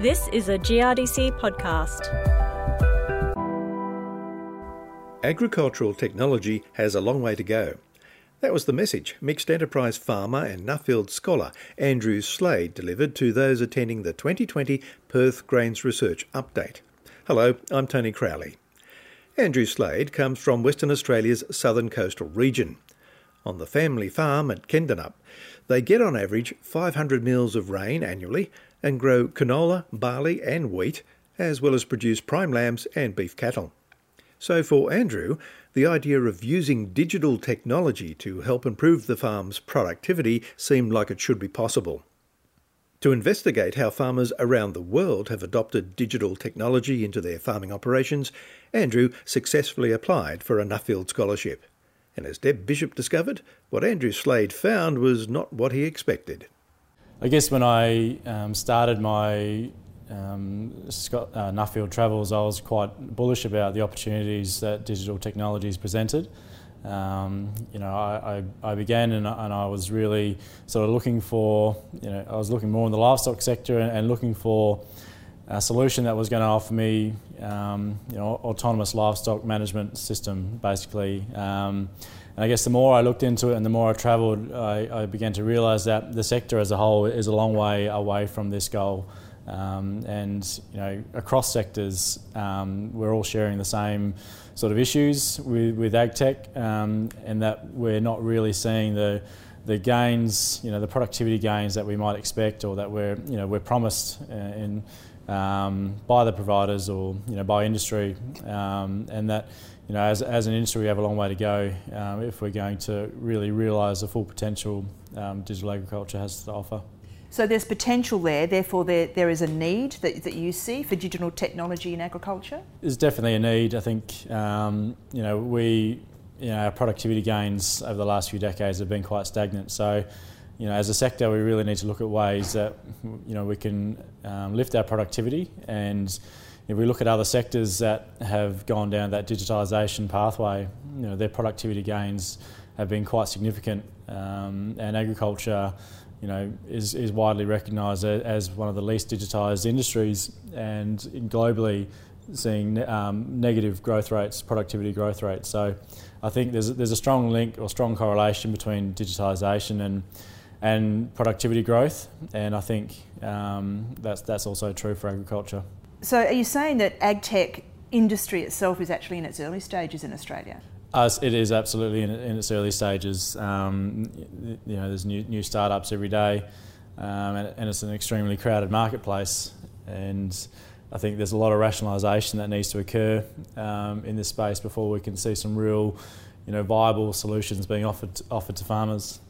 This is a GRDC podcast. Agricultural technology has a long way to go. That was the message mixed enterprise farmer and Nuffield scholar Andrew Slade delivered to those attending the 2020 Perth Grains Research Update. Hello, I'm Tony Crowley. Andrew Slade comes from Western Australia's southern coastal region. On the family farm at Kendenup, they get on average 500 mils of rain annually and grow canola, barley, and wheat, as well as produce prime lambs and beef cattle. So, for Andrew, the idea of using digital technology to help improve the farm's productivity seemed like it should be possible. To investigate how farmers around the world have adopted digital technology into their farming operations, Andrew successfully applied for a Nuffield Scholarship. And as Deb Bishop discovered, what Andrew Slade found was not what he expected. I guess when I um, started my um, Scott, uh, Nuffield travels, I was quite bullish about the opportunities that digital technologies presented. Um, you know, I, I, I began and, and, I was really sort of looking for, you know, I was looking more in the livestock sector and, and looking for a solution that was going to offer me, um, you know, autonomous livestock management system, basically. Um, and I guess the more I looked into it and the more I travelled, I, I, began to realise that the sector as a whole is a long way away from this goal. Um, and you know, across sectors, um, we're all sharing the same sort of issues with, with ag tech, um, and that we're not really seeing the the gains, you know, the productivity gains that we might expect or that we're you know we're promised uh, in um, by the providers or you know by industry, um, and that you know as, as an industry we have a long way to go um, if we're going to really realise the full potential um, digital agriculture has to offer. So there's potential there, therefore there, there is a need that, that you see for digital technology in agriculture? There's definitely a need. I think um, you know we you know our productivity gains over the last few decades have been quite stagnant. So you know, as a sector, we really need to look at ways that you know we can um, lift our productivity. And if we look at other sectors that have gone down that digitisation pathway, you know, their productivity gains have been quite significant. Um, and agriculture, you know, is, is widely recognised as one of the least digitised industries, and globally seeing um, negative growth rates, productivity growth rates. So, I think there's there's a strong link or strong correlation between digitisation and and productivity growth. And I think um, that's, that's also true for agriculture. So, are you saying that ag tech industry itself is actually in its early stages in Australia? Uh, it is absolutely in, in its early stages. Um, you know, there's new, new startups every day, um, and, and, it's an extremely crowded marketplace. And I think there's a lot of rationalisation that needs to occur um, in this space before we can see some real, you know, viable solutions being offered offered to farmers.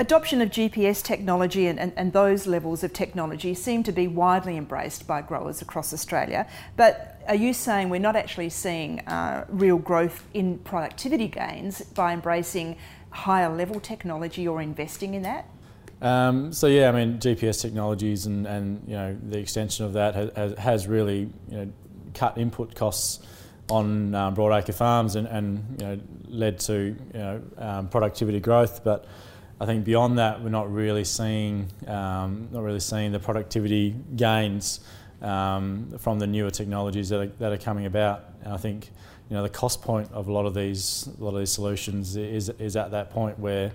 Adoption of GPS technology and, and, and, those levels of technology seem to be widely embraced by growers across Australia. But are you saying we're not actually seeing uh, real growth in productivity gains by embracing higher level technology or investing in that? Um, so yeah, I mean GPS technologies and, and you know the extension of that has, has really you know cut input costs on um, broadacre farms and, and you know led to you know um, productivity growth, but I think beyond that, we're not really seeing um, not really seeing the productivity gains um, from the newer technologies that are, that are coming about. And I think you know the cost point of a lot of these a lot of these solutions is is at that point where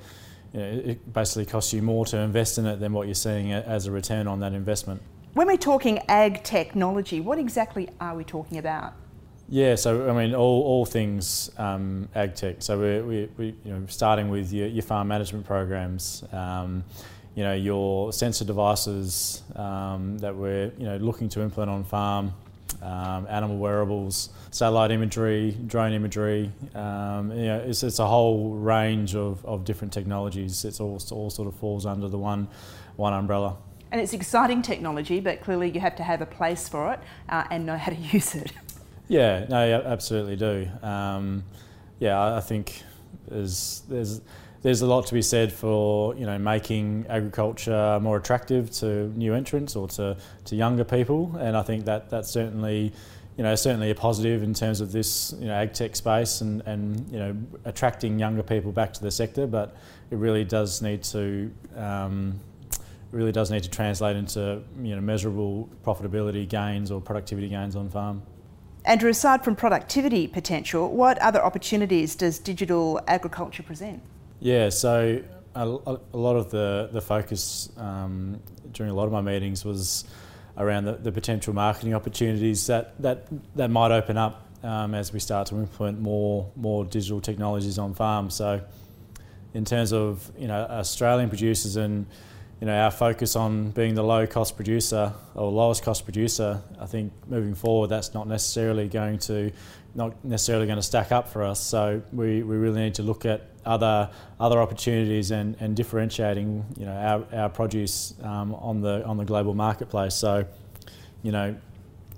you know, it basically costs you more to invest in it than what you're seeing as a return on that investment. When we're talking ag technology, what exactly are we talking about? Yeah, so I mean, all, all things um, ag tech. So we're we, we, you know starting with your, your farm management programs. Um, you know your sensor devices um, that we're you know looking to implement on farm, um, animal wearables, satellite imagery, drone imagery. Um, you know, it's, it's a whole range of, of different technologies. It's all all sort of falls under the one one umbrella. And it's exciting technology, but clearly you have to have a place for it uh, and know how to use it. Yeah, no, absolutely do. Um, yeah, I think there's there's there's a lot to be said for you know making agriculture more attractive to new entrants or to, to younger people, and I think that that's certainly you know certainly a positive in terms of this you know ag tech space and and you know attracting younger people back to the sector, but it really does need to um, really does need to translate into you know, measurable profitability gains or productivity gains on farm. Andrew, aside from productivity potential, what other opportunities does digital agriculture present? Yeah, so a, a lot of the, the focus um, during a lot of my meetings was around the, the potential marketing opportunities that, that, that might open up um, as we start to implement more, more digital technologies on farms. So, in terms of you know Australian producers and you know our focus on being the low cost producer or lowest cost producer, I think moving forward that's not necessarily going to not necessarily going to stack up for us. So we, we really need to look at other other opportunities and, and differentiating you know our, our produce um, on the on the global marketplace. So you know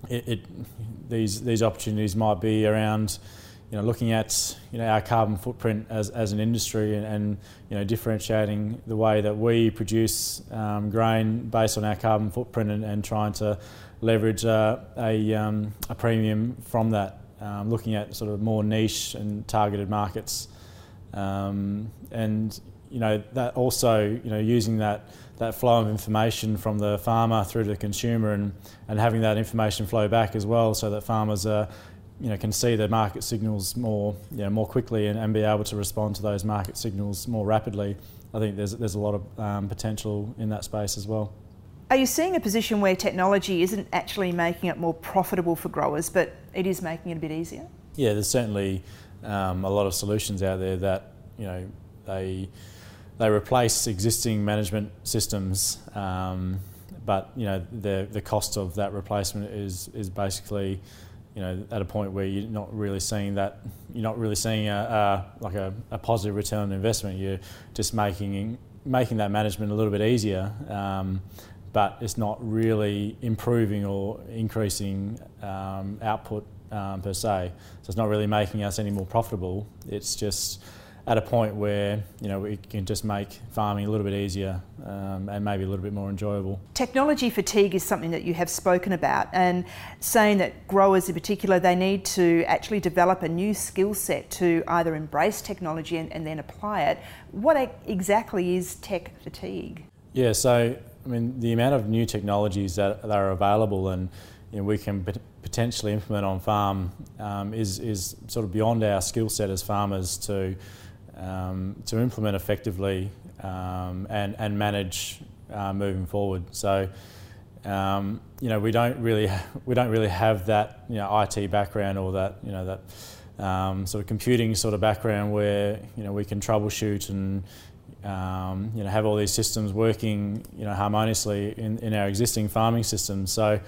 it, it, these these opportunities might be around you know looking at you know our carbon footprint as, as an industry and, and you know differentiating the way that we produce um, grain based on our carbon footprint and, and trying to leverage uh, a, um, a premium from that. Um, looking at sort of more niche and targeted markets, um, and you know that also you know using that that flow of information from the farmer through to the consumer and, and having that information flow back as well, so that farmers are you know, can see the market signals more, you know, more quickly and, and be able to respond to those market signals more rapidly. I think there's, there's a lot of um, potential in that space as well. Are you seeing a position where technology isn't actually making it more profitable for growers, but it is making it a bit easier? Yeah, there's certainly um, a lot of solutions out there that you know they they replace existing management systems, um, but you know the the cost of that replacement is is basically you know at a point where you're not really seeing that you're not really seeing a, a like a, a, positive return on investment. You're just making making that management a little bit easier. Um, but it's not really improving or increasing um, output um, per se. So it's not really making us any more profitable. It's just at a point where you know we can just make farming a little bit easier um, and maybe a little bit more enjoyable. Technology fatigue is something that you have spoken about, and saying that growers in particular they need to actually develop a new skill set to either embrace technology and, and then apply it. What exactly is tech fatigue? Yeah, so I mean, the amount of new technologies that, that are available and you know, we can potentially implement on farm um, is, is sort of beyond our skill set as farmers to, um, to implement effectively um, and, and manage uh, moving forward. So, um, you know, we don't really we don't really have that you know IT background or that you know that um, sort of computing sort of background where you know we can troubleshoot and um, you know, have all these systems working, you know, harmoniously in, in our existing farming systems. So,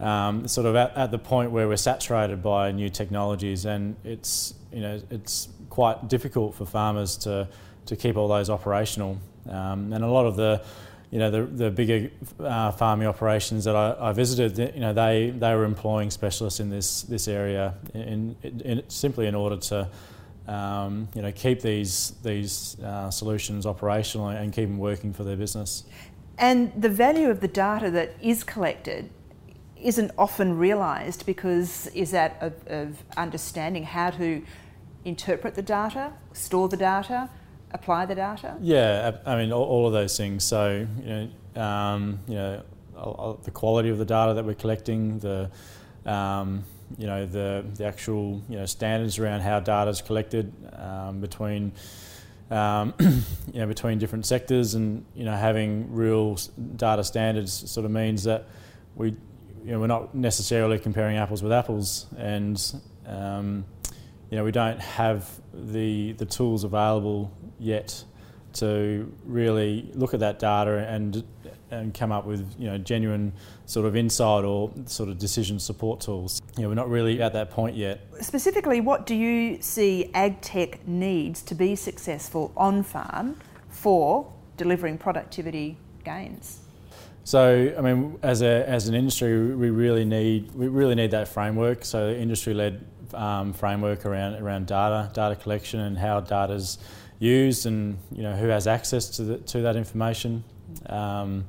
um, sort of at, at, the point where we're saturated by new technologies, and it's you know it's quite difficult for farmers to to keep all those operational. Um, and a lot of the you know the, the bigger uh, farming operations that I, I, visited, you know they, they were employing specialists in this this area in, in, in simply in order to um, you know, keep these these uh, solutions operational and keep them working for their business. And the value of the data that is collected isn't often realised because is that of, of, understanding how to interpret the data, store the data, apply the data. Yeah, I mean all, all of those things. So you know, um, you know, the quality of the data that we're collecting, the um, you know the the actual you know standards around how data is collected um, between um, you know between different sectors and you know having real data standards sort of means that we you know we're not necessarily comparing apples with apples and um, you know we don't have the the tools available yet to really look at that data and and come up with you know genuine sort of insight or sort of decision support tools. You know, we're not really at that point yet. Specifically, what do you see ag tech needs to be successful on farm for delivering productivity gains? So, I mean, as a as an industry, we really need we really need that framework. So, industry led um, framework around around data, data collection, and how data's used, and you know who has access to the, to that information. Um,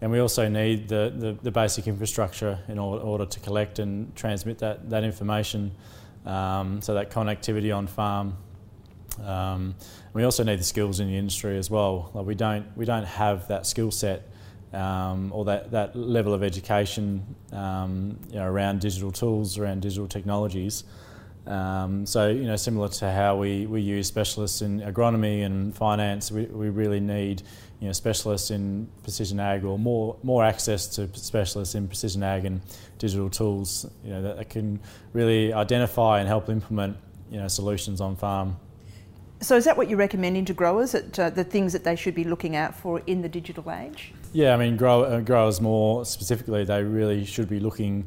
and we also need the, the, the, basic infrastructure in order, order, to collect and transmit that, that information, um, so that connectivity on farm. Um, we also need the skills in the industry as well. Like we don't we don't have that skill set um, or that, that level of education um, you know, around digital tools, around digital technologies. Um, so, you know, similar to how we, we use specialists in agronomy and finance, we, we really need, you know, specialists in precision ag or more, more access to specialists in precision ag and digital tools, you know, that, that can really identify and help implement, you know, solutions on farm. So is that what you're recommending to growers, that, uh, the things that they should be looking out for in the digital age? Yeah, I mean, grow, uh, growers more specifically, they really should be looking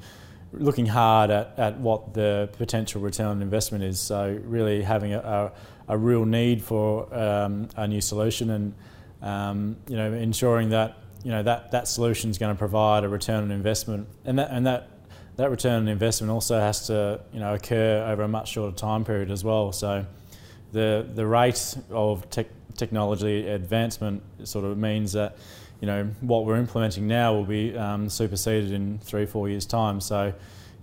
looking hard at, at what the potential return on investment is. So really having a, a, a real need for um, a new solution and um, you know ensuring that you know that that solution is going to provide a return on investment and that and that that return on investment also has to you know occur over a much shorter time period as well. So the the rate of tech, technology advancement sort of means that you know what we're implementing now will be um, superseded in three four years time. So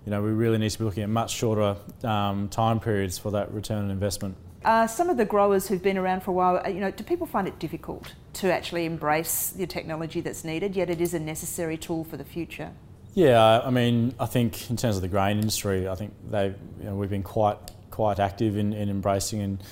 you know we really need to be looking at much shorter um, time periods for that return on investment. Uh, some of the growers who've been around for a while, uh, you know, do people find it difficult to actually embrace the technology that's needed? Yet it is a necessary tool for the future. Yeah, I mean, I think in terms of the grain industry, I think they, you know, we've been quite quite active in, in embracing and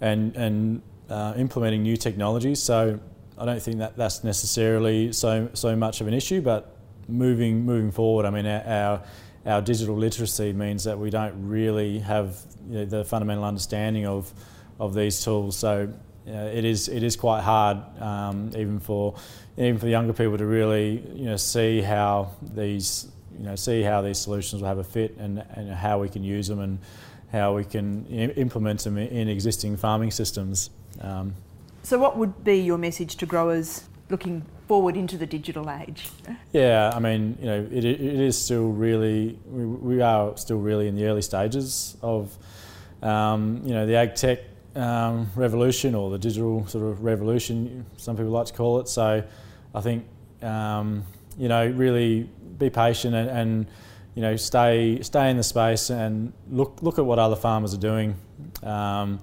and and uh, implementing new technologies. So I don't think that that's necessarily so so much of an issue. But moving moving forward, I mean, our our digital literacy means that we don't really have you know, the fundamental understanding of of these tools. So uh, it is it is quite hard um, even for even for the younger people to really you know see how these you know see how these solutions will have a fit and, and how we can use them and how we can implement them in existing farming systems. Um, so, what would be your message to growers looking forward into the digital age? Yeah, I mean, you know, it, it is still really, we, we, are still really in the early stages of, um, you know, the ag tech um, revolution or the digital sort of revolution, some people like to call it. So, I think, um, you know, really be patient and, and you know, stay stay in the space and look look at what other farmers are doing. Um,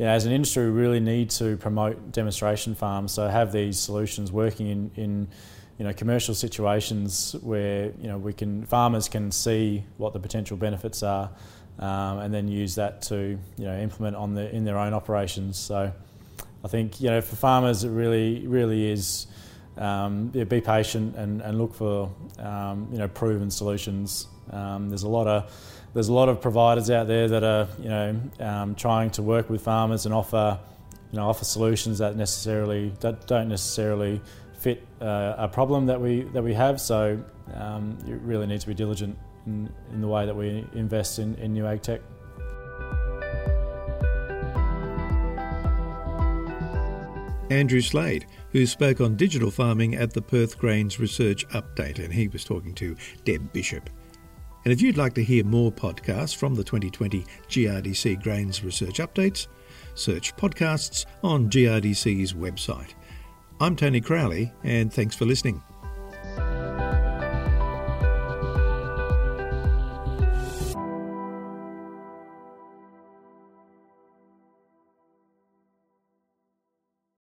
you know, as an industry, we really need to promote demonstration farms. So have these solutions working in, in you know commercial situations where you know we can farmers can see what the potential benefits are, um, and then use that to you know implement on the in their own operations. So I think you know for farmers, it really really is. Um, yeah, be patient and, and look for um, you know proven solutions. Um, there's a lot of there's a lot of providers out there that are you know um, trying to work with farmers and offer you know offer solutions that necessarily that don't necessarily fit uh, a problem that we that we have. So um, you really need to be diligent in, in the way that we invest in, in new ag tech. Andrew Slade, who spoke on digital farming at the Perth Grains Research Update, and he was talking to Deb Bishop. And if you'd like to hear more podcasts from the 2020 GRDC Grains Research Updates, search podcasts on GRDC's website. I'm Tony Crowley, and thanks for listening.